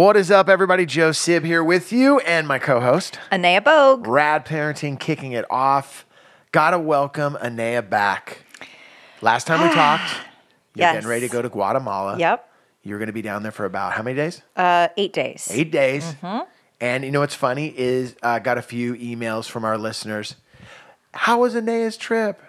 What is up, everybody? Joe Sib here with you and my co-host, Anea Bogue. Rad Parenting, kicking it off. Gotta welcome Anea back. Last time we talked, you're Yes. getting ready to go to Guatemala. Yep. You're going to be down there for about how many days? Uh, eight days. Eight days. Mm-hmm. And you know what's funny is I uh, got a few emails from our listeners. How was Anea's trip?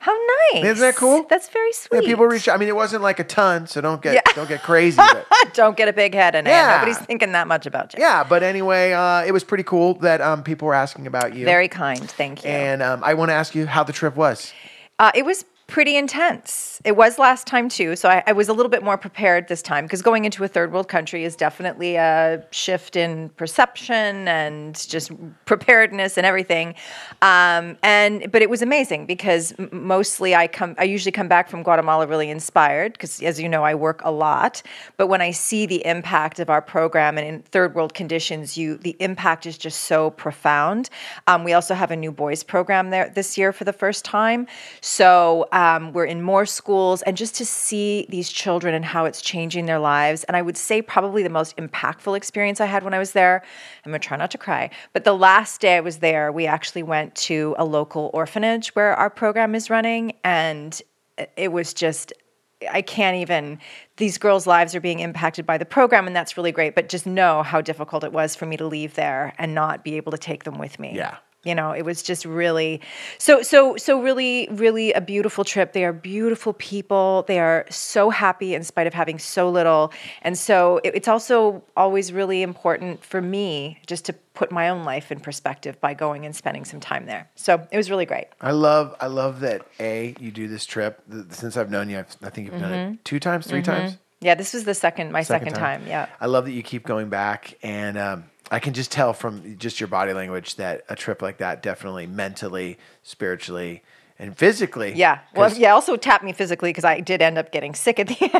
How nice. Isn't that cool? That's very sweet. Yeah, people reach. I mean, it wasn't like a ton, so don't get Yeah. don't get crazy. But Don't get a big head, Anea. Yeah. Nobody's thinking that much about you. yeah, but anyway, uh, it was pretty cool that um, people were asking about you. Very kind. Thank you. And um, I want to ask you how the trip was. Uh, it was pretty intense. It was last time too, so I, I was a little bit more prepared this time because going into a third world country is definitely a shift in perception and just preparedness and everything. Um, and but it was amazing because mostly I come, I usually come back from Guatemala really inspired because, as you know, I work a lot. But when I see the impact of our program and in third world conditions, you the impact is just so profound. Um, we also have a new boys program there this year for the first time, so um, we're in more schools, and just to see these children and how it's changing their lives. And I would say probably the most impactful experience I had when I was there. I'm gonna try not to cry, but the last day I was there, we actually went to a local orphanage where our program is running, and it was just I can't even. These girls' lives are being impacted by the program, and that's really great. But just know how difficult it was for me to leave there and not be able to take them with me. Yeah. You know, it was just really so so so really really a beautiful trip. They are beautiful people. They are so happy in spite of having so little. And so it- it's also always really important for me just to put my own life in perspective by going and spending some time there. So it was really great. I love I love that a you do this trip since I've known you. I've, I think you've done Mm-hmm. it two times, 3 times. Yeah, this was the second my second, time. Yeah. I love that you keep going back, and um, I can just tell from just your body language that a trip like that definitely mentally, spiritually, and physically. Yeah. Well, yeah. Also tapped me physically because I did end up getting sick at the end.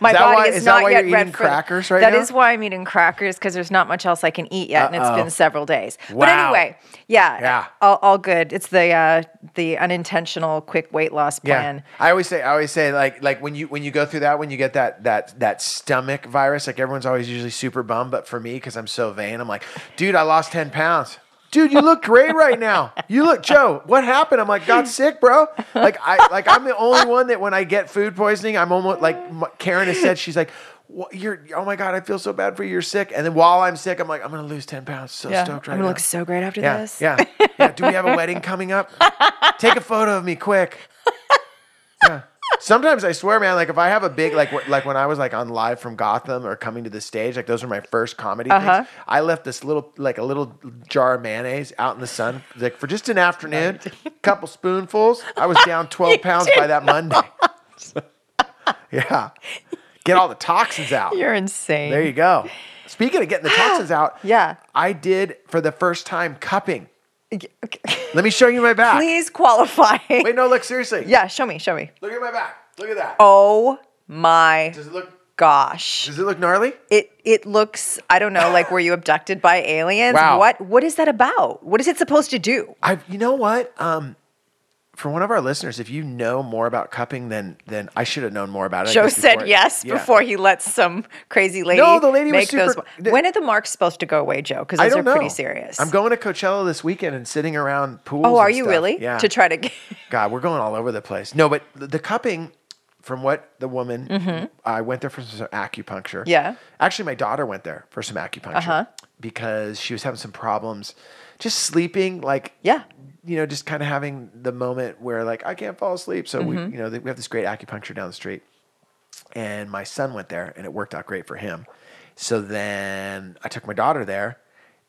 My that body why- is, is that not why yet eating for- crackers right That now? is why I'm eating crackers because there's not much else I can eat yet, and it's Uh-oh. been several days. Wow. But anyway, yeah, Yeah. all, all good. It's the uh, the unintentional quick weight loss plan. Yeah. I always say, I always say, like, like when you when you go through that, when you get that that that stomach virus, like everyone's always usually super bummed, but for me, because I'm so vain, I'm like, dude, I lost ten pounds. Dude, you look great right now. You look, Joe. What happened? I'm like, got sick, bro. Like I, like I'm the only one that when I get food poisoning, I'm almost like Karen has said. She's like, what, you're, oh my god, I feel so bad for you. You're sick. And then while I'm sick, I'm like, I'm gonna lose ten pounds. So Yeah. stoked right now. I'm gonna now. look so great after Yeah, this. yeah, yeah. Do we have a wedding coming up? Take a photo of me, quick. Sometimes I swear, man, like if I have a big like wh- like when I was like on live from Gotham or coming to the stage, like those were my first comedy Uh-huh. things. I left this little like a little jar of mayonnaise out in the sun, like for just an afternoon, a couple spoonfuls. I was down twelve pounds by that Monday. yeah, get all the toxins out. You're insane. There you go. Speaking of getting the toxins out, Yeah. I did for the first time cupping. Let me show you my back. Please qualify. Wait, no, look seriously. Yeah, show me, show me. Look at my back. Look at that. Oh my Does it look? gosh. Does it look gnarly? It it looks I don't know like were you abducted by aliens? Wow. What what is that about? What is it supposed to do? I. You know what? Um, for one of our listeners, if you know more about cupping than than I should have known more about it. Joe said before- yes Yeah. before he lets some crazy lady No, the lady was make those. super- When are the marks supposed to go away, Joe? Because I those are don't know. pretty serious. I'm going to Coachella this weekend and sitting around pools. Oh, are you stuff. really? Yeah. To try to get God, we're going all over the place. No, but the cupping, from what the woman, I went there for some acupuncture. Mm-hmm. Yeah. Actually, my daughter went there for some acupuncture Uh-huh. because she was having some problems, just sleeping. Like, Yeah. you know, just kind of having the moment where like I can't fall asleep. So Mm-hmm. we, you know, we have this great acupuncture down the street, and my son went there, and it worked out great for him. So then I took my daughter there,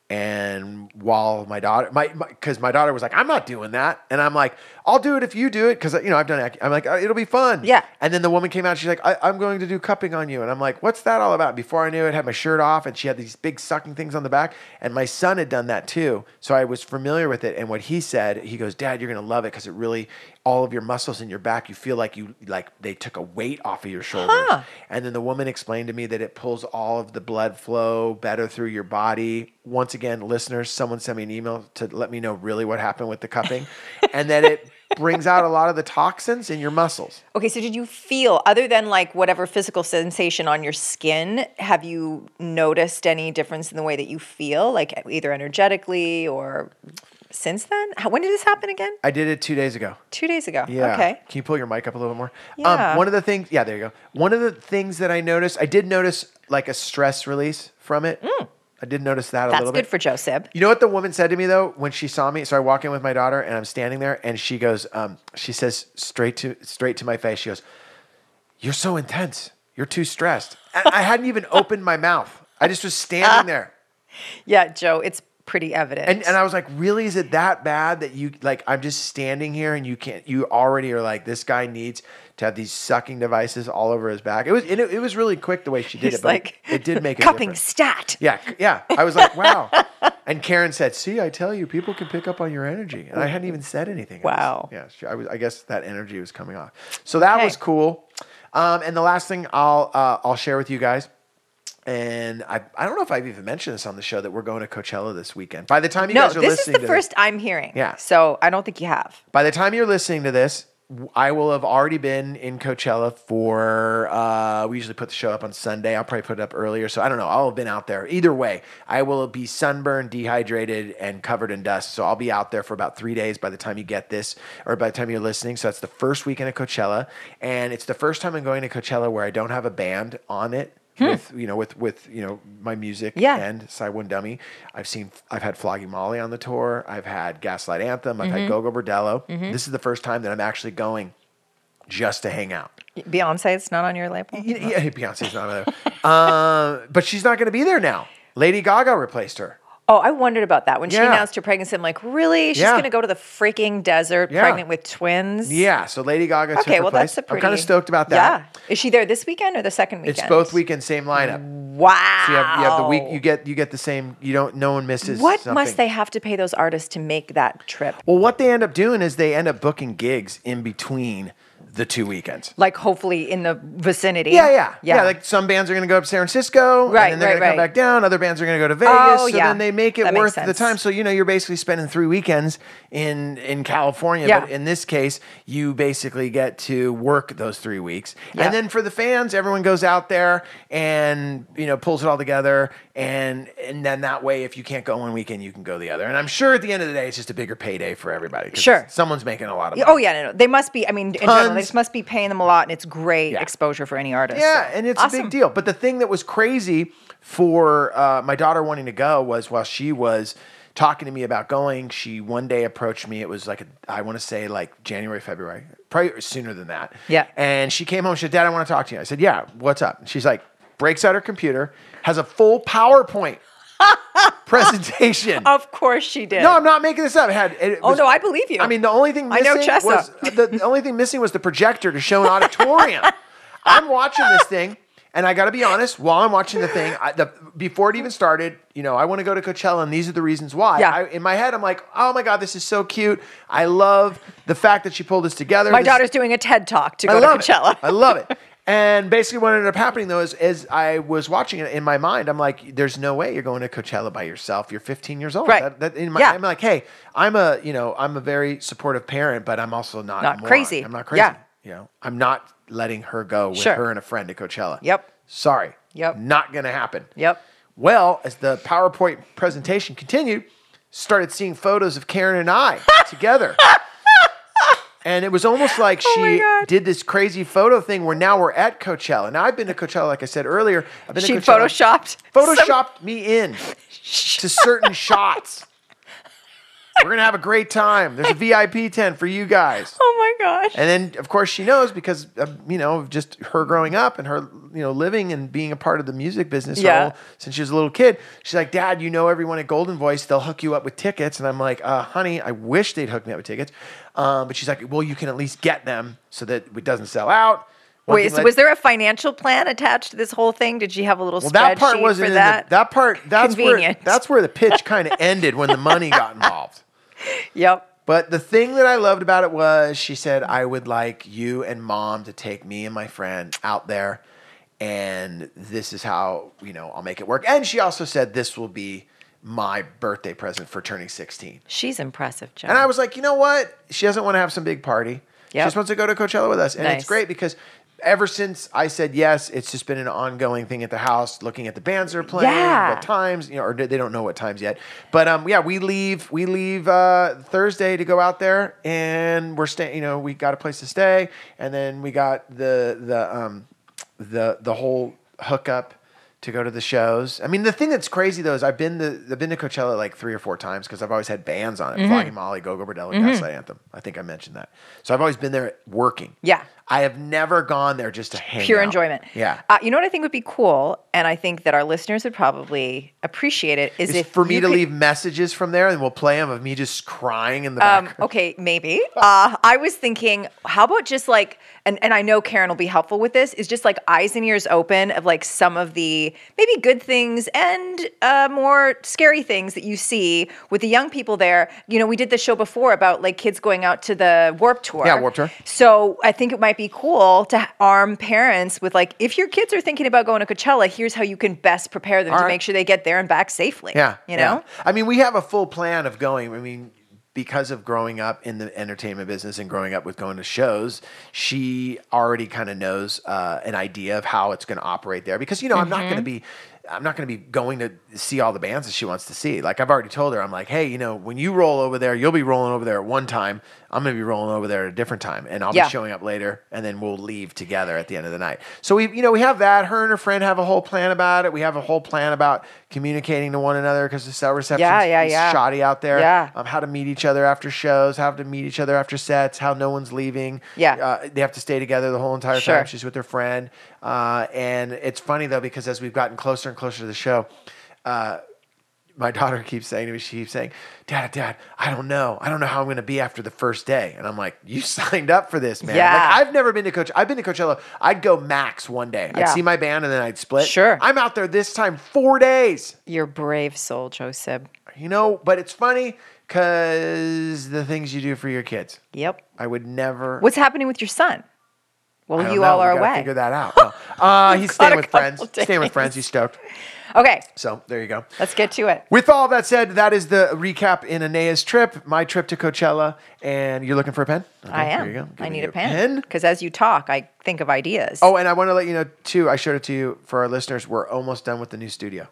and while my daughter, my because my, daughter was like, I'm not doing that, and I'm like, I'll do it if you do it because you know I've done it. I'm like, "Oh, it'll be fun. Yeah. And then the woman came out, she's like, I, I'm going to do cupping on you, and I'm like, what's that all about? Before I knew it, I had my shirt off, and she had these big sucking things on the back, and my son had done that too, so I was familiar with it. And what he said, he goes, Dad, you're gonna love it because it really all of your muscles in your back, you feel like you like they took a weight off of your shoulders. Huh. And then the woman explained to me that it pulls all of the blood flow better through your body. Once again, listeners, someone sent me an email to let me know really what happened with the cupping, and that it brings out a lot of the toxins in your muscles. Okay, so did you feel, other than like whatever physical sensation on your skin, have you noticed any difference in the way that you feel, like either energetically or since then? How, when did this happen again? I did it two days ago. Two days ago. Yeah. Okay. Can you pull your mic up a little bit more? Yeah. Um, one of the things, yeah, there you go. One of the things that I noticed, I did notice like a stress release from it. I did notice that a Mm. That's little good for Joe Sib. You know what the woman said to me though when she saw me? So I walk in with my daughter and I'm standing there and she goes, um, she says straight to straight to my face, she goes, You're so intense. You're too stressed. And I hadn't even opened my mouth. I just was standing there. Yeah, Joe, it's pretty evident. And and I was like, really, is it that bad that you like I'm just standing here and you can't you already are like, this guy needs to have these sucking devices all over his back. It was it, it was really quick the way she did He's it, but like, it, it did make a cupping difference. stat. Yeah, yeah. I was like, wow. And Karen said, "See, I tell you, people can pick up on your energy." And I hadn't even said anything. Wow. yeah, she- I was. I guess that energy was coming off. So that Okay. was cool. Um, and the last thing I'll uh, I'll share with you guys, and I I don't know if I've even mentioned this on the show that we're going to Coachella this weekend. By the time you No, guys are listening this is listening the to first this, I'm hearing. Yeah. So I don't think you have. by the time you're listening to this, I will have already been in Coachella for. Uh, we usually put the show up on Sunday. I'll probably put it up earlier, so I don't know. I'll have been out there. Either way, I will be sunburned, dehydrated, and covered in dust. So I'll be out there for about three days by the time you get this, or by the time you're listening. So that's the first weekend of Coachella, and it's the first time I'm going to Coachella where I don't have a band on it. With you know, with with you know my music Yeah. and One Dummy. I've seen, I've had Flogging Molly on the tour. I've had Gaslight Anthem. I've Mm-hmm. had Gogol Bordello. This is the first time that I'm actually going just to hang out. Beyonce it's not on your label. Yeah, yeah, Beyonce's not on there, um, but she's not going to be there now. Lady Gaga replaced her. Oh, I wondered about that when she announced her pregnancy. I'm like, really? She's Yeah. going to go to the freaking desert, Yeah. pregnant with twins? Yeah, so Lady Gaga took Okay, well, place. that's a pretty. I'm kind of stoked about that. Is she there this weekend or the second weekend? It's both weekends, same lineup. Wow. So you have, you have the week. You get you get the same. You don't. No one misses. What something. must they have to pay those artists to make that trip? Well, what they end up doing is they end up booking gigs in between the two weekends. Like, hopefully in the vicinity. Yeah, yeah, yeah. Yeah. like some bands are going to go up to San Francisco, Right, and then they're right, going to come right. back down. Other bands are going to go to Vegas. Oh, so yeah. then they make it That worth the time. So you know, you're basically spending three weekends in in California. Yeah. But in this case, you basically get to work those three weeks, and then for the fans, everyone goes out there and you know pulls it all together, and and then that way, if you can't go one weekend, you can go the other. And I'm sure at the end of the day, it's just a bigger payday for everybody. Sure. someone's making a lot of oh, money. Oh, yeah, no, no. They must be, I mean, in general, they Tons. Just must be paying them a lot, and it's great Yeah. exposure for any artist. Yeah, so. and it's a big deal. But the thing that was crazy for uh, my daughter wanting to go was while she was talking to me about going, she one day approached me. It was like, a, I want to say like January, February, probably sooner than that. Yeah. And she came home. She said, Dad, I want to talk to you. I said, Yeah, what's up? And she's like, breaks out her computer, has a full PowerPoint presentation. Of course she did. No, I'm not making this up. It had, it Oh, was- no, I believe you. I mean, the only thing I missing know Chessa. was uh, the, the only thing missing was the projector to show an auditorium. I'm watching this thing, and I got to be honest. While I'm watching the thing, I, the, before it even started, you know, I want to go to Coachella, and these are the reasons why. Yeah. I, in my head, I'm like, oh my god, this is so cute. I love the fact that she pulled this together. My This- daughter's doing a TED talk to I go to love Coachella. it. I love it. And basically, what ended up happening though is, as I was watching it in my mind, I'm like, "There's no way you're going to Coachella by yourself. You're 15 years old." Right. That, that in my, Yeah. I'm like, "Hey, I'm a, you know, I'm a very supportive parent, but I'm also not Not crazy. I'm not crazy. Yeah. You know, I'm not letting her go with Sure. her and a friend to Coachella. Yep. Sorry. Yep. Not gonna happen. Yep. Well, as the PowerPoint presentation continued, started seeing photos of Karen and I together. And it was almost oh like Oh she God. did this crazy photo thing where now we're at Coachella. Now I've been to Coachella, like I said earlier. I've been She to Coachella. photoshopped. photoshopped me in to certain shots. We're gonna have a great time. There's a VIP tent for you guys. Oh my gosh. And then, of course, she knows because you know just her growing up and her you know living and being a part of the music business Yeah. whole- since she was a little kid. She's like, Dad, you know everyone at Goldenvoice. They'll hook you up with tickets. And I'm like, uh, Honey, I wish they'd hook me up with tickets. Um, but she's like, Well, you can at least get them so that it doesn't sell out. One Wait, thing so led- was there a financial plan attached to this whole thing? Did she have a little well, spreadsheet that part wasn't for in that? The, that part. That's where Convenient. that's where the pitch kind of ended when the money got involved. Yep. But the thing that I loved about it was she said, I would like you and mom to take me and my friend out there. And this is how, you know, I'll make it work. And she also said, this will be my birthday present for turning 16. She's impressive, Joe. And I was like, you know what? She doesn't want to have some big party. She just wants to go to Coachella with us. And Nice. it's great because ever since I said yes, it's just been an ongoing thing at the house, looking at the bands that are playing, Yeah. what times, you know, or they don't know what times yet. But um, yeah, we leave we leave uh, Thursday to go out there, and we're staying. You know, we got a place to stay, and then we got the the um, the the whole hookup to go to the shows. I mean, the thing that's crazy though is I've been to I've been to Coachella like three or four times because I've always had bands on it. Mm-hmm. Flogging Molly, Gogol Bordello, Gaslight Anthem. I think I mentioned that. So I've always been there working. Yeah. I have never gone there just to hang Pure out. enjoyment. Yeah. Uh, you know what I think would be cool, and I think that our listeners would probably appreciate it, is Is if for me to could- leave messages from there and we'll play them of me just crying in the Um, back. okay, maybe. Uh, I was thinking, how about just like, and, and I know Karen will be helpful with this, is just like eyes and ears open of like some of the maybe good things and uh, more scary things that you see with the young people there. You know, we did the show before about like kids going out to the Warped Tour. Yeah, Warped Tour. So I think it might be cool to arm parents with like, if your kids are thinking about going to Coachella, here's how you can best prepare them All to right. make sure they get there and back safely. Yeah. You yeah. know? I mean, we have a full plan of going. I mean, because of growing up in the entertainment business and growing up with going to shows, she already kind of knows uh, an idea of how it's going to operate there. Because you know, I'm not Mm-hmm. going to be. I'm not going to be going to see all the bands that she wants to see. Like I've already told her, I'm like, hey, you know, when you roll over there, you'll be rolling over there at one time. I'm going to be rolling over there at a different time, and I'll Yeah. be showing up later, and then we'll leave together at the end of the night. So we, you know, we have that. Her and her friend have a whole plan about it. We have a whole plan about communicating to one another because the cell reception Yeah, yeah, is yeah. shoddy out there. Yeah. Um, how to meet each other after shows, how to meet each other after sets, how no one's leaving. Yeah. Uh, they have to stay together the whole entire Sure. time. She's with her friend. Uh, and it's funny though, because as we've gotten closer and closer to the show, uh, my daughter keeps saying to me, she keeps saying, Dad, Dad, I don't know. I don't know how I'm going to be after the first day. And I'm like, You signed up for this, man. Yeah. Like, I've never been to Coach. I've been to Coachella. I'd go max one day. I'd see my band and then I'd split. Sure. I'm out there this time four days. You're brave soul, Joseph. You know, but it's funny because the things you do for your kids. Yep. I would never. What's happening with your son? Well, you know. all We are gotta away. Figure that out. No. Uh, he's staying with friends. couple Staying with friends. He's stoked. Okay, So there you go. let's get to it. With all that said, that is the recap in Anea's trip, my trip to Coachella, and you're looking for a pen. Okay, I am. Here you go. I need a pen because as you talk, I think of ideas. Oh, and I want to let you know too. I showed it to you for our listeners. We're almost done with the new studio.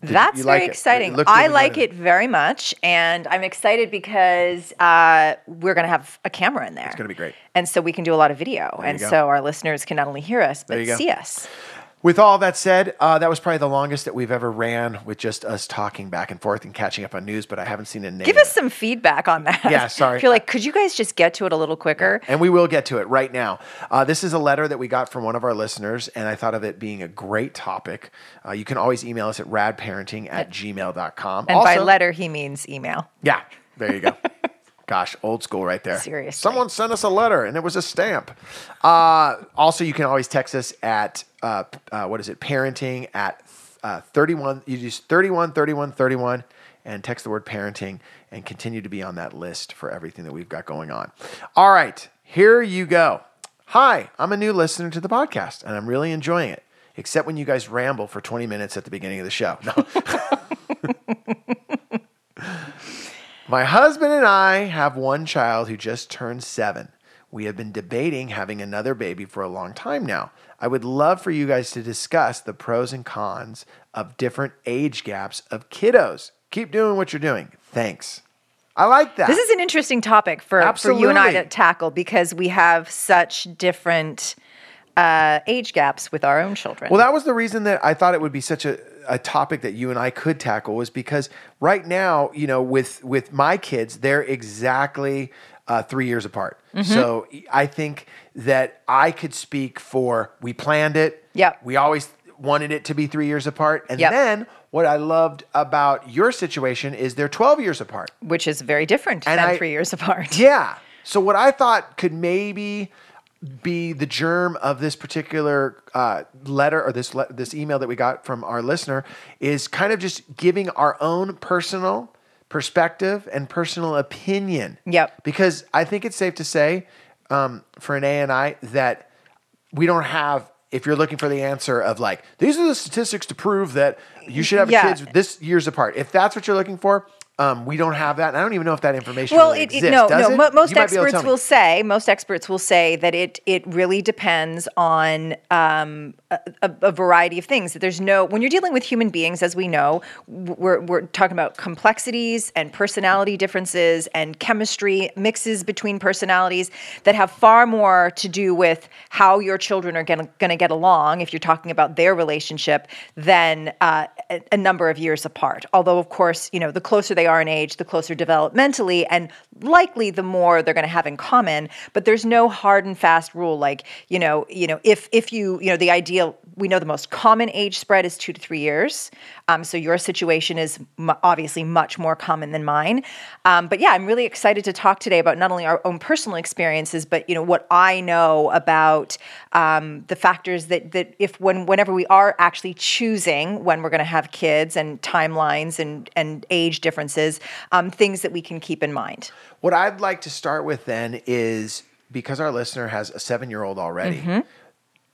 That's you very like it? It exciting. I like it very much, and I'm excited because uh, we're going to have a camera in there. It's gonna be great. and so we can do a lot of video, and so our listeners can not only hear us but see us. With all that said, uh, that was probably the longest that we've ever ran with just us talking back and forth and catching up on news. But I haven't seen a name. Give us some feedback on that. Yeah, sorry. If you're like, could you guys just get to it a little quicker? And we will get to it right now. Uh, this is a letter that we got from one of our listeners, and I thought of it being a great topic. Uh, you can always email us at radparenting at gmail.com. And by letter, he means email. Yeah, there you go. Gosh, old school right there. Seriously. Someone sent us a letter and it was a stamp. Uh, also, you can always text us at, uh, uh, what is it, parenting at uh, 31. You use 31, 31, 31 and text the word parenting and continue to be on that list for everything that we've got going on. All right, here you go. Hi, I'm a new listener to the podcast and I'm really enjoying it, except when you guys ramble for 20 minutes at the beginning of the show. No. My husband and I have one child who just turned seven. We have been debating having another baby for a long time now. I would love for you guys to discuss the pros and cons of different age gaps of kiddos. Keep doing what you're doing. Thanks. I like that. This is an interesting topic for, for you and I to tackle because we have such different uh, age gaps with our own children. Well, that was the reason that I thought it would be such a, a topic that you and I could tackle was because right now, you know, with with my kids, they're exactly uh, three years apart. Mm-hmm. So I think that I could speak for we planned it. Yeah, We always wanted it to be three years apart, and Yep. then what I loved about your situation is they're twelve years apart. which is very different And than I- three years apart. Yeah. So what I thought could maybe be the germ of this particular uh, letter or this le- this email that we got from our listener is kind of just giving our own personal perspective and personal opinion. Yep. Because I think it's safe to say um, for an A and I that we don't have if you're looking for the answer of like these are the statistics to prove that you should have Yeah. kids this years apart, if that's what you're looking for, um, we don't have that. And I don't even know if that information well, really it, exists. no, no. it? most You might be able to experts will say, most experts will say that it it really depends on um, a, a, a variety of things. That there's no when you're dealing with human beings, as we know, we're we're talking about complexities and personality differences and chemistry mixes between personalities that have far more to do with how your children are going to get along. If you're talking about their relationship, than uh, a, a number of years apart. Although, of course, you know, the closer they are in age, the closer developmentally, and likely the more they're going to have in common. But there's no hard and fast rule. Like, you know, you know, if if you, you know, the ideal, we know the most common age spread is two to three years. Um, so your situation is m- obviously much more common than mine. Um, but yeah, I'm really excited to talk today about not only our own personal experiences, but you know what I know about um, the factors that that if when whenever we are actually choosing when we're going to have kids and timelines and and age differences, um, things that we can keep in mind. What I'd like to start with then is because our listener has a seven year old already.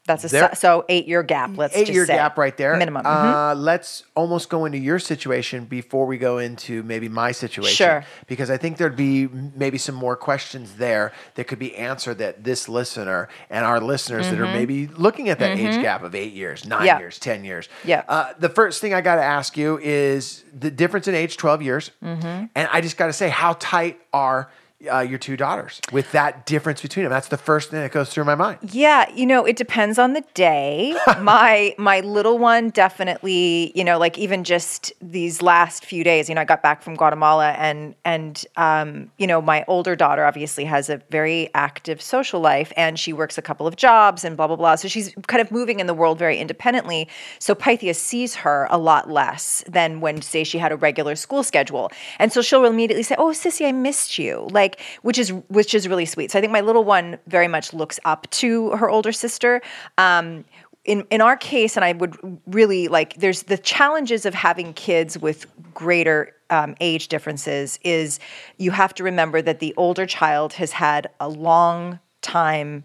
That's a There- so, eight year gap. Let's eight just year say. gap right there. minimum. Uh, let's almost go into your situation before we go into maybe my situation. Sure. Because I think there'd be maybe some more questions there that could be answered that this listener and our listeners that are maybe looking at that age gap of eight years, nine Mm-hmm. Yeah. years, 10 years. Yeah. Uh, the first thing I got to ask you is the difference in age, 12 years. Mm-hmm. And I just got to say, how tight are uh, your two daughters with that difference between them? That's the first thing that goes through my mind. Yeah, you know, it depends on the day. my my little one definitely, you know, like even just these last few days, you know, I got back from Guatemala and and um, you know, my older daughter obviously has a very active social life and she works a couple of jobs and blah blah blah. So she's kind of moving in the world very independently. So Pythia sees her a lot less than when say she had a regular school schedule. And so she'll immediately say, "Oh, sissy, I missed you." Like which is which is really sweet. So I think my little one very much looks up to her older sister. Um, in in our case, and I would really like, there's the challenges of having kids with greater um, age differences. Is you have to remember that the older child has had a long time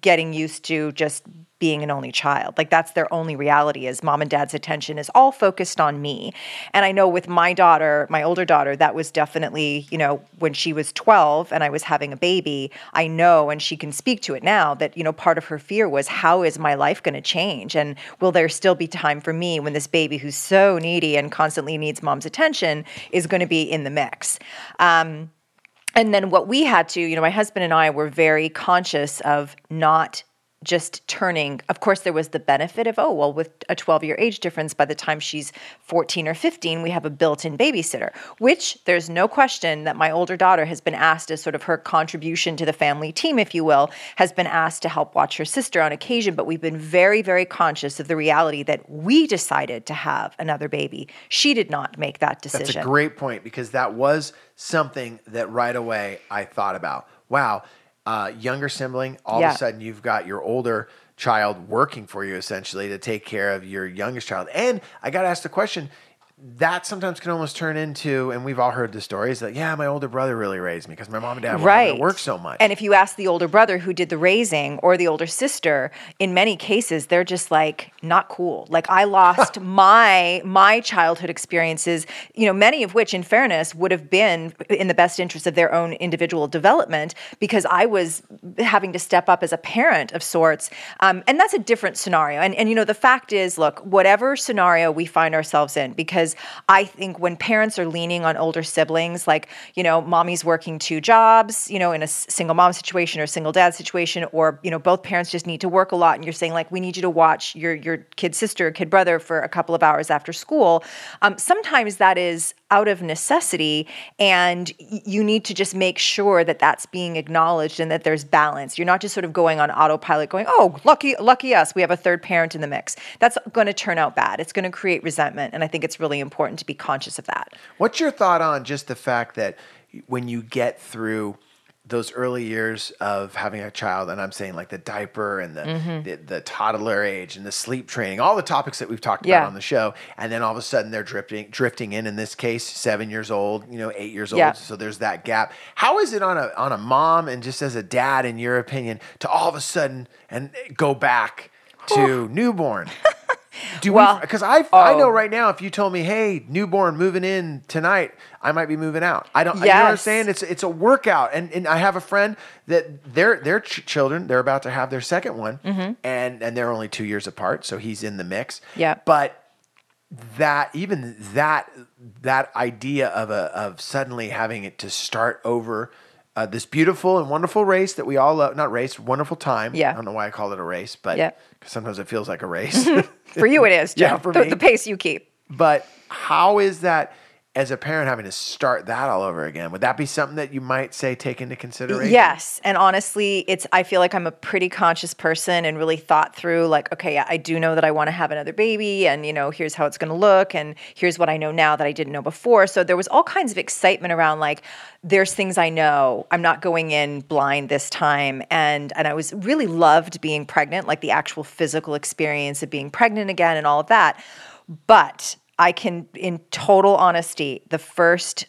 getting used to just being an only child. Like that's their only reality is mom and dad's attention is all focused on me. And I know with my daughter, my older daughter, that was definitely, you know, when she was 12 and I was having a baby, I know and she can speak to it now that, you know, part of her fear was how is my life going to change and will there still be time for me when this baby who's so needy and constantly needs mom's attention is going to be in the mix. Um, and then what we had to, you know, my husband and I were very conscious of not just turning of course there was the benefit of oh well with a 12 year age difference by the time she's 14 or 15 we have a built-in babysitter which there's no question that my older daughter has been asked as sort of her contribution to the family team if you will has been asked to help watch her sister on occasion but we've been very very conscious of the reality that we decided to have another baby she did not make that decision That's a great point because that was something that right away I thought about. Wow, uh, younger sibling, all of a sudden you've got your older child working for you essentially to take care of your youngest child. And I got to ask the question that sometimes can almost turn into, and we've all heard the stories that, yeah, my older brother really raised me because my mom and dad were right. work so much. and if you ask the older brother who did the raising or the older sister in many cases they're just like not cool. Like i lost my my childhood experiences you know many of which in fairness would have been in the best interest of their own individual development because i was having to step up as a parent of sorts. Um, and that's a different scenario. And, and you know the fact is look whatever scenario we find ourselves in because i think when parents are leaning on older siblings like you know mommy's working two jobs you know in a single mom situation or single dad situation or you know both parents just need to work a lot and you're saying like we need you to watch your your kid sister or kid brother for a couple of hours after school um, sometimes that is out of necessity and you need to just make sure that that's being acknowledged and that there's balance. You're not just sort of going on autopilot going oh lucky lucky us we have a third parent in the mix. That's going to turn out bad. It's going to create resentment and i think it's really important to be conscious of that What's your thought on just the fact that when you get through those early years of having a child, and I'm saying like the diaper and the, Mm-hmm. the, the toddler age and the sleep training, all the topics that we've talked Yeah. about on the show, and then all of a sudden they're drifting drifting in. In this case, seven years old, you know, eight years Yeah. old. So there's that gap. How is it on a on a mom and just as a dad, in your opinion, to all of a sudden and go back? to newborn. Do Well, because I I know oh. right now if you told me, hey, newborn moving in tonight, I might be moving out. I don't. You know what I'm saying? It's it's a workout, and and I have a friend that their their ch- children they're about to have their second one, and and they're only two years apart, so he's in the mix. Mm-hmm. Yeah. but that even that that idea of a of suddenly having it to start over uh, this beautiful and wonderful race that we all love not race wonderful time Yeah. i don't know why i call it a race but Yeah. sometimes it feels like a race For you, it is. Yeah, for the, me. the pace you keep. but how is that as a parent having to start that all over again would that be something that you might say take into consideration Yes, and honestly, it's I feel like I'm a pretty conscious person and really thought through like okay, I do know that I want to have another baby and you know, here's how it's going to look and here's what I know now that I didn't know before. So there was all kinds of excitement around like there's things I know. I'm not going in blind this time and and I was really loved being pregnant, like the actual physical experience of being pregnant again and all of that. But I can in total honesty, the first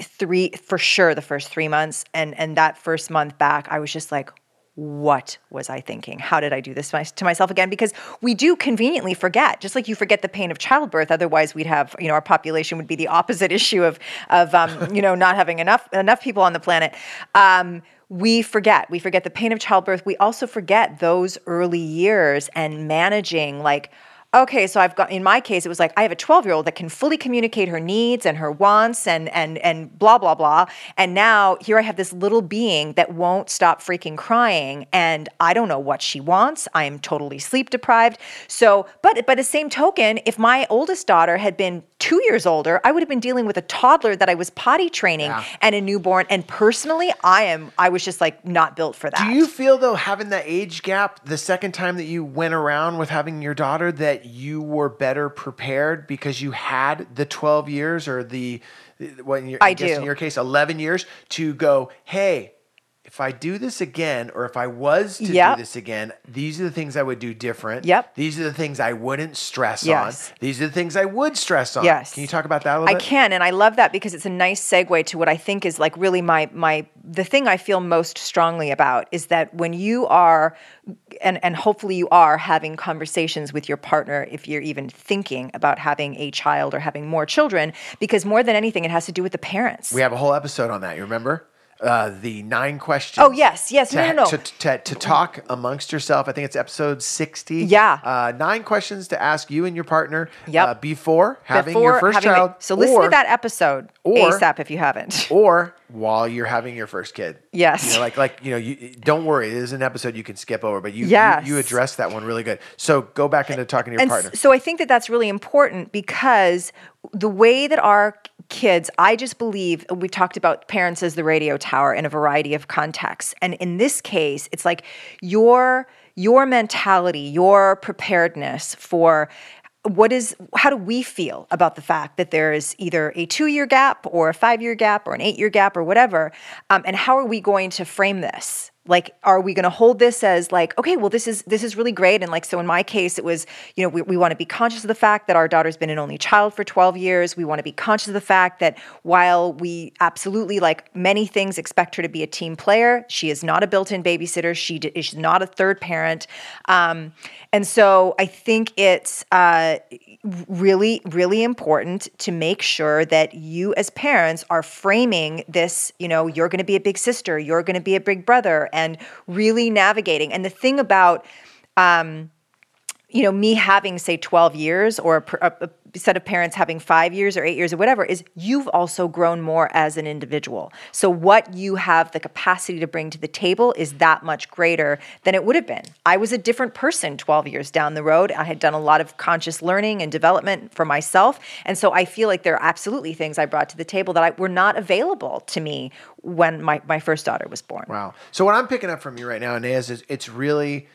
three for sure the first three months and and that first month back i was just like what was i thinking? How did i do this to myself again? Because we do conveniently forget just like you forget the pain of childbirth otherwise we'd have you know our population would be the opposite issue of of um, you know not having enough enough people on the planet. Um, we forget we forget the pain of childbirth. We also forget those early years and managing like okay so i've got in my case it was like i have a 12 year old that can fully communicate her needs and her wants and and and blah blah blah. And now here i have this little being that won't stop freaking crying and i don't know what she wants. I am totally sleep deprived. So but by the same token if my oldest daughter had been two years older i would have been dealing with a toddler that i was potty training Yeah. and a newborn. And personally i am i was just like not built for that. Do you feel though having that age gap the second time that you went around with having your daughter that you were better prepared because you had the 12 years or the what in your, I guess in your case 11 years to go, "Hey, if I do this again or if I was to Yep. do this again, these are the things I would do different. Yep. These are the things I wouldn't stress Yes. on. These are the things I would stress on." Yes. Can you talk about that a little I bit? can, and I love that because it's a nice segue to what I think is like really my my the thing I feel most strongly about is that when you are and and hopefully you are having conversations with your partner if you're even thinking about having a child or having more children because more than anything it has to do with the parents. We have a whole episode on that. You remember? Uh, the nine questions. Oh, yes, yes. To, No, no, no. To, to, to talk amongst yourself. I think it's episode 60. Yeah. Uh, nine questions to ask you and your partner Yep. uh, before having Before your first having child. so listen or, to that episode or- ASAP if you haven't. Or while you're having your first kid. Yes. You know, like, like you know, you don't worry. It is an episode you can skip over, but you, Yes. you, you address that one really good. So go back into talking to your and partner. so I think that that's really important because the way that our kids, I just believe we talked about parents as the radio tower in a variety of contexts, and in this case, it's like your your mentality, your preparedness for what is how do we feel about the fact that there is either a two year gap or a five year gap or an eight year gap or whatever um, and how are we going to frame this like are we going to hold this as like okay well this is this is really great and like so in my case it was you know we, we want to be conscious of the fact that our daughter's been an only child for 12 years. We want to be conscious of the fact that while we absolutely like many things expect her to be a team player she is not a built-in babysitter. She d- is not a third parent. Um, and so i think it's uh, really really important to make sure that you as parents are framing this you know you're going to be a big sister you're going to be a big brother and really navigating. And the thing about um, you know me having say 12 years or a, a, set of parents having five years or eight years or whatever is you've also grown more as an individual. So what you have the capacity to bring to the table is that much greater than it would have been. I was a different person 12 years down the road. I had done a lot of conscious learning and development for myself. And so i feel like there are absolutely things i brought to the table that I, were not available to me when my, my first daughter was born. Wow. So what I'm picking up from you right now, Inez, is it's really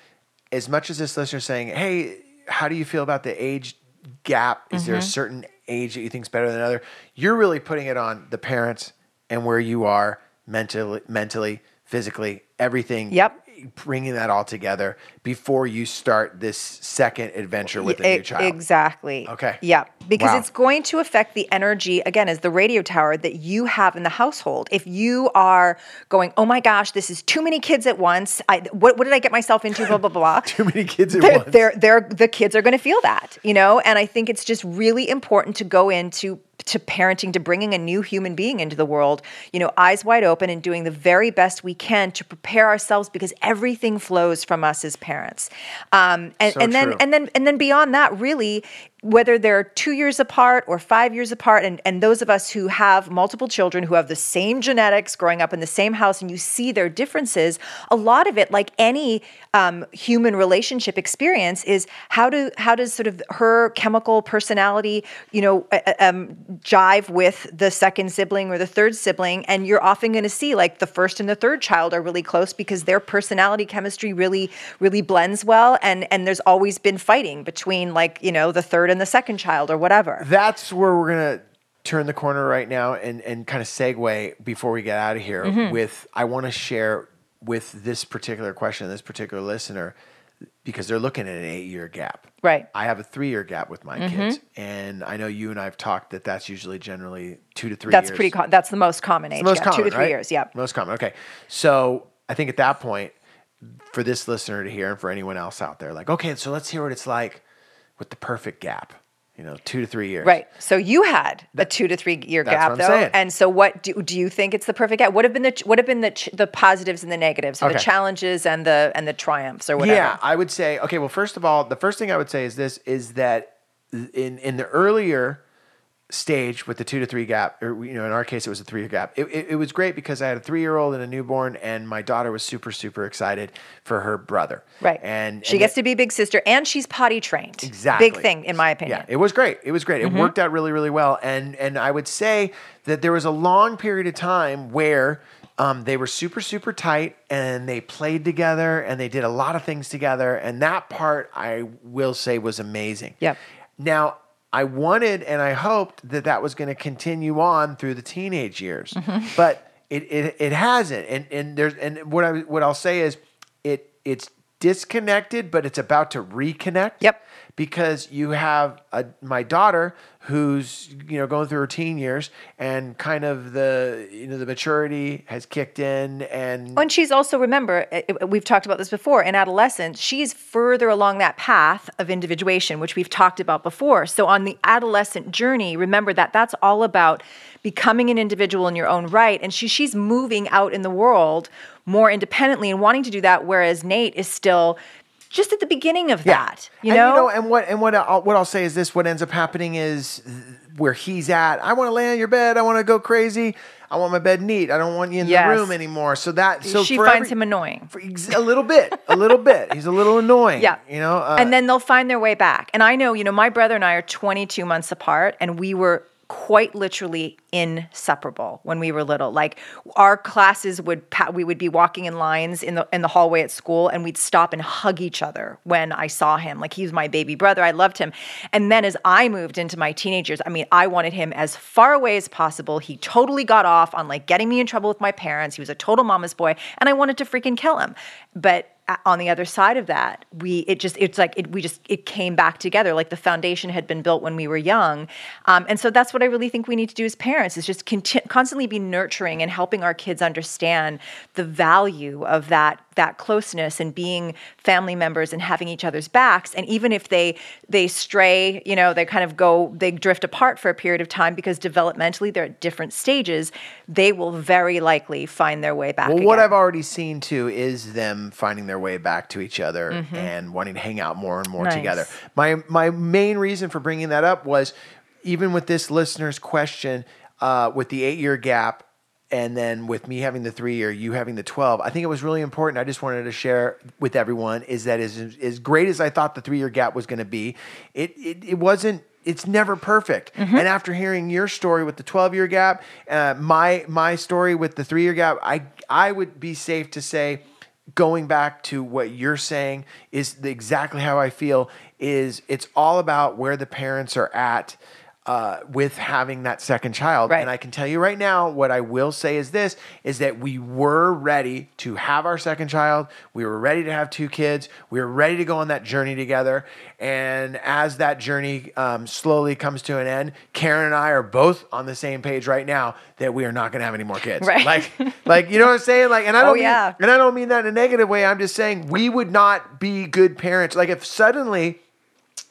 as much as this listener saying, "Hey, how do you feel about the age gap? Is there a Mm-hmm. certain age that you think is better than another?" You're really putting it on the parents and where you are mentally, mentally, physically, everything. Yep. bringing that all together before you start this second adventure with a new child. Exactly. Okay. Yeah. Because Wow. it's going to affect the energy, again, as the radio tower that you have in the household. If you are going, oh my gosh, this is too many kids at once. I, what, what did I get myself into? Blah, blah, blah. Too many kids at they're, once. They're, they're, the kids are going to feel that, you know? And I think it's just really important to go into to parenting, to bringing a new human being into the world, you know, eyes wide open and doing the very best we can to prepare ourselves because everything flows from us as parents. Um, and, So and then and then and then beyond that, really, whether they're two years apart or five years apart, and, and those of us who have multiple children who have the same genetics growing up in the same house and you see their differences, a lot of it, like any um, human relationship experience, is how do how does sort of her chemical personality, you know, um, jive with the second sibling or the third sibling, and you're often going to see like the first and the third child are really close because their personality chemistry really really blends well, and and there's always been fighting between like you know the third and the second child or whatever. That's where we're gonna turn the corner right now and and kind of segue before we get out of here Mm-hmm. with I want to share with this particular question, this particular listener, because they're looking at an eight year gap. Right. Mm-hmm. I have a three year gap with my kids, and I know you and I've talked that that's usually generally two to three. That's years. pretty. Com- that's the most common age. most yeah, common, two to three right? years. Yeah. Most common. Okay. So I think at that point, for this listener to hear and for anyone else out there, like, okay, so let's hear what it's like with the perfect gap. You know, two to three years. Right. So you had a two to three year gap, though. saying. And so, what do, do you think it's the perfect gap? What have been the what have been the ch- the positives and the negatives, Okay. the challenges and the and the triumphs, or whatever? Yeah, I would say okay. Well, first of all, the first thing I would say is this: is that in in the earlier stage with the two to three gap, or you know, in our case, it was a three year gap. It, it, it was great because I had a three year old and a newborn, and my daughter was super super excited for her brother. Right. and she and gets it- to be big sister, and she's potty trained. Exactly. Big thing, in my opinion. Yeah, it was great. It was great. It worked out really, really well. And and I would say that there was a long period of time where um, they were super, super tight and they played together and they did a lot of things together. And that part I will say was amazing. Yep. Now I wanted and I hoped that that was going to continue on through the teenage years, Mm-hmm. but it, it it hasn't. And and there's and what I what I'll say is it it's disconnected, but it's about to reconnect Yep. Because you have a, my daughter who's you know going through her teen years and kind of the you know the maturity has kicked in and And she's also, remember, uh, uh, we've talked about this before, in adolescence, she's further along that path of individuation, which we've talked about before. So, on the adolescent journey, remember that that's all about becoming an individual in your own right. And she, she's moving out in the world more independently and wanting to do that, whereas Nate is still just at the beginning of that. You and, know? you know and what and what I'll, what I'll say is this what ends up happening is where he's at I want to lay on your bed I want to go crazy I want my bed neat I don't want you in Yes. the room anymore so that so she for finds every- him annoying. for ex- a little bit a little bit he's a little annoying Yeah. you know uh, and then they'll find their way back. And I know, you know, my brother and I are 22 months apart, and we were quite literally inseparable when we were little. Like our classes would we would be walking in lines in the in the hallway at school and we'd stop and hug each other when I saw him. Like he was my baby brother. I loved him. And then as I moved into my teenagers, I mean, I wanted him as far away as possible. He totally got off on like getting me in trouble with my parents. He was a total mama's boy and I wanted to freaking kill him. But on the other side of that we it just it's like it, we just it came back together. Like the foundation had been built when we were young. Um, and so that's what i really think we need to do as parents is just conti- constantly be nurturing and helping our kids understand the value of that that closeness and being family members and having each other's backs. And even if they they stray you know they kind of go they drift apart for a period of time because developmentally they're at different stages they will very likely find their way back Well, what again. I've already seen too is them finding their way back to each other Mm-hmm. and wanting to hang out more and more Nice. together. My my main reason for bringing that up was even with this listener's question, uh, with the eight year gap, and then with me having the three year, you having the twelve. I think it was really important. I just wanted to share with everyone is that as as great as I thought the three year gap was going to be, it, it it wasn't it's never perfect. Mm-hmm. And after hearing your story with the 12 year gap, uh, my my story with the three year gap, I I would be safe to say, going back to what you're saying is exactly how I feel. Is it's all about where the parents are at. Uh, with having that second child. Right. And I can tell you right now, what I will say is this: is that we were ready to have our second child. We were ready to have two kids. We were ready to go on that journey together. And as that journey um, slowly comes to an end, Karen and I are both on the same page right now that we are not going to have any more kids. Right. Like, like you know what I'm saying? Like, and I don't Oh, mean, yeah. and I don't mean that in a negative way. I'm just saying we would not be good parents. Like if suddenly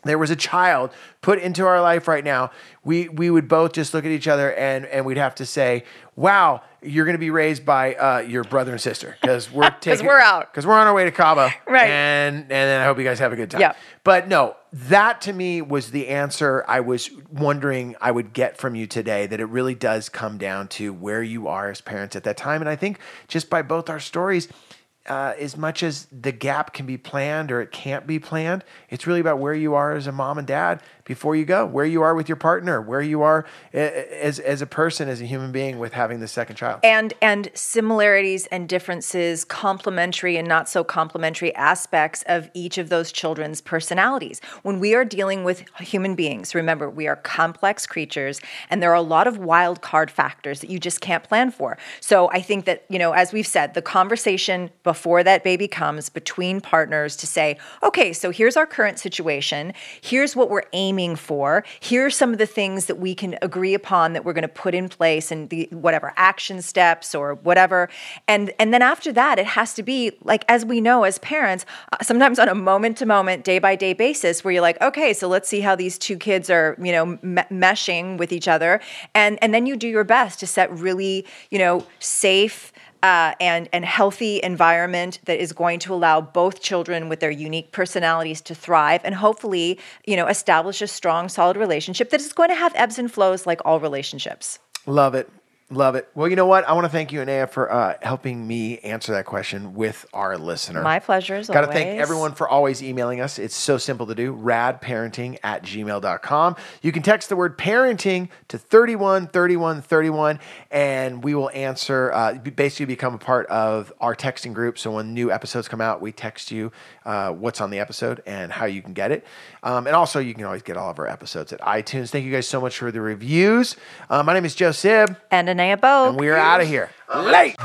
there was a child put into our life right now, we we would both just look at each other and and we'd have to say, "Wow, you're going to be raised by uh, your brother and sister because we're because we're out. because we're on our way to Cabo, Right. And and then I hope you guys have a good time. Yeah. But no, that to me was the answer I was wondering I would get from you today. That it really does come down to where you are as parents at that time, and I think just by both our stories uh, as much as the gap can be planned or it can't be planned, it's really about where you are as a mom and dad before you go, where you are with your partner, where you are as, as a person, as a human being with having the second child. and and similarities and differences complementary and not so complementary aspects of each of those children's personalities. When we are dealing with human beings remember we are complex creatures and there are a lot of wild card factors that you just can't plan for. So i think that you know as we've said the conversation before that baby comes between partners to say okay so here's our current situation. Here's what we're aiming for Here are some of the things that we can agree upon that we're going to put in place and the whatever action steps or whatever. And and then after that it has to be like as we know as parents uh, sometimes on a moment to moment day by day basis where you're like okay so let's see how these two kids are you know me- meshing with each other. And and then you do your best to set really you know safe uh, and and healthy environment that is going to allow both children with their unique personalities to thrive and hopefully you know establish a strong solid relationship that is going to have ebbs and flows like all relationships Love it. Love it. Well, you know what? I want to thank you, Anea, for uh, helping me answer that question with our listener. My pleasure, as Got to thank everyone for always emailing us. It's so simple to do. Radparenting at gmail.com. You can text the word parenting to 31 31 31, and we will answer, uh, basically become a part of our texting group. So when new episodes come out, we text you uh, what's on the episode and how you can get it. Um, and also, you can always get all of our episodes at iTunes. Thank you guys so much for the reviews. Uh, my name is Joe Sib, and And we are out of here. Late.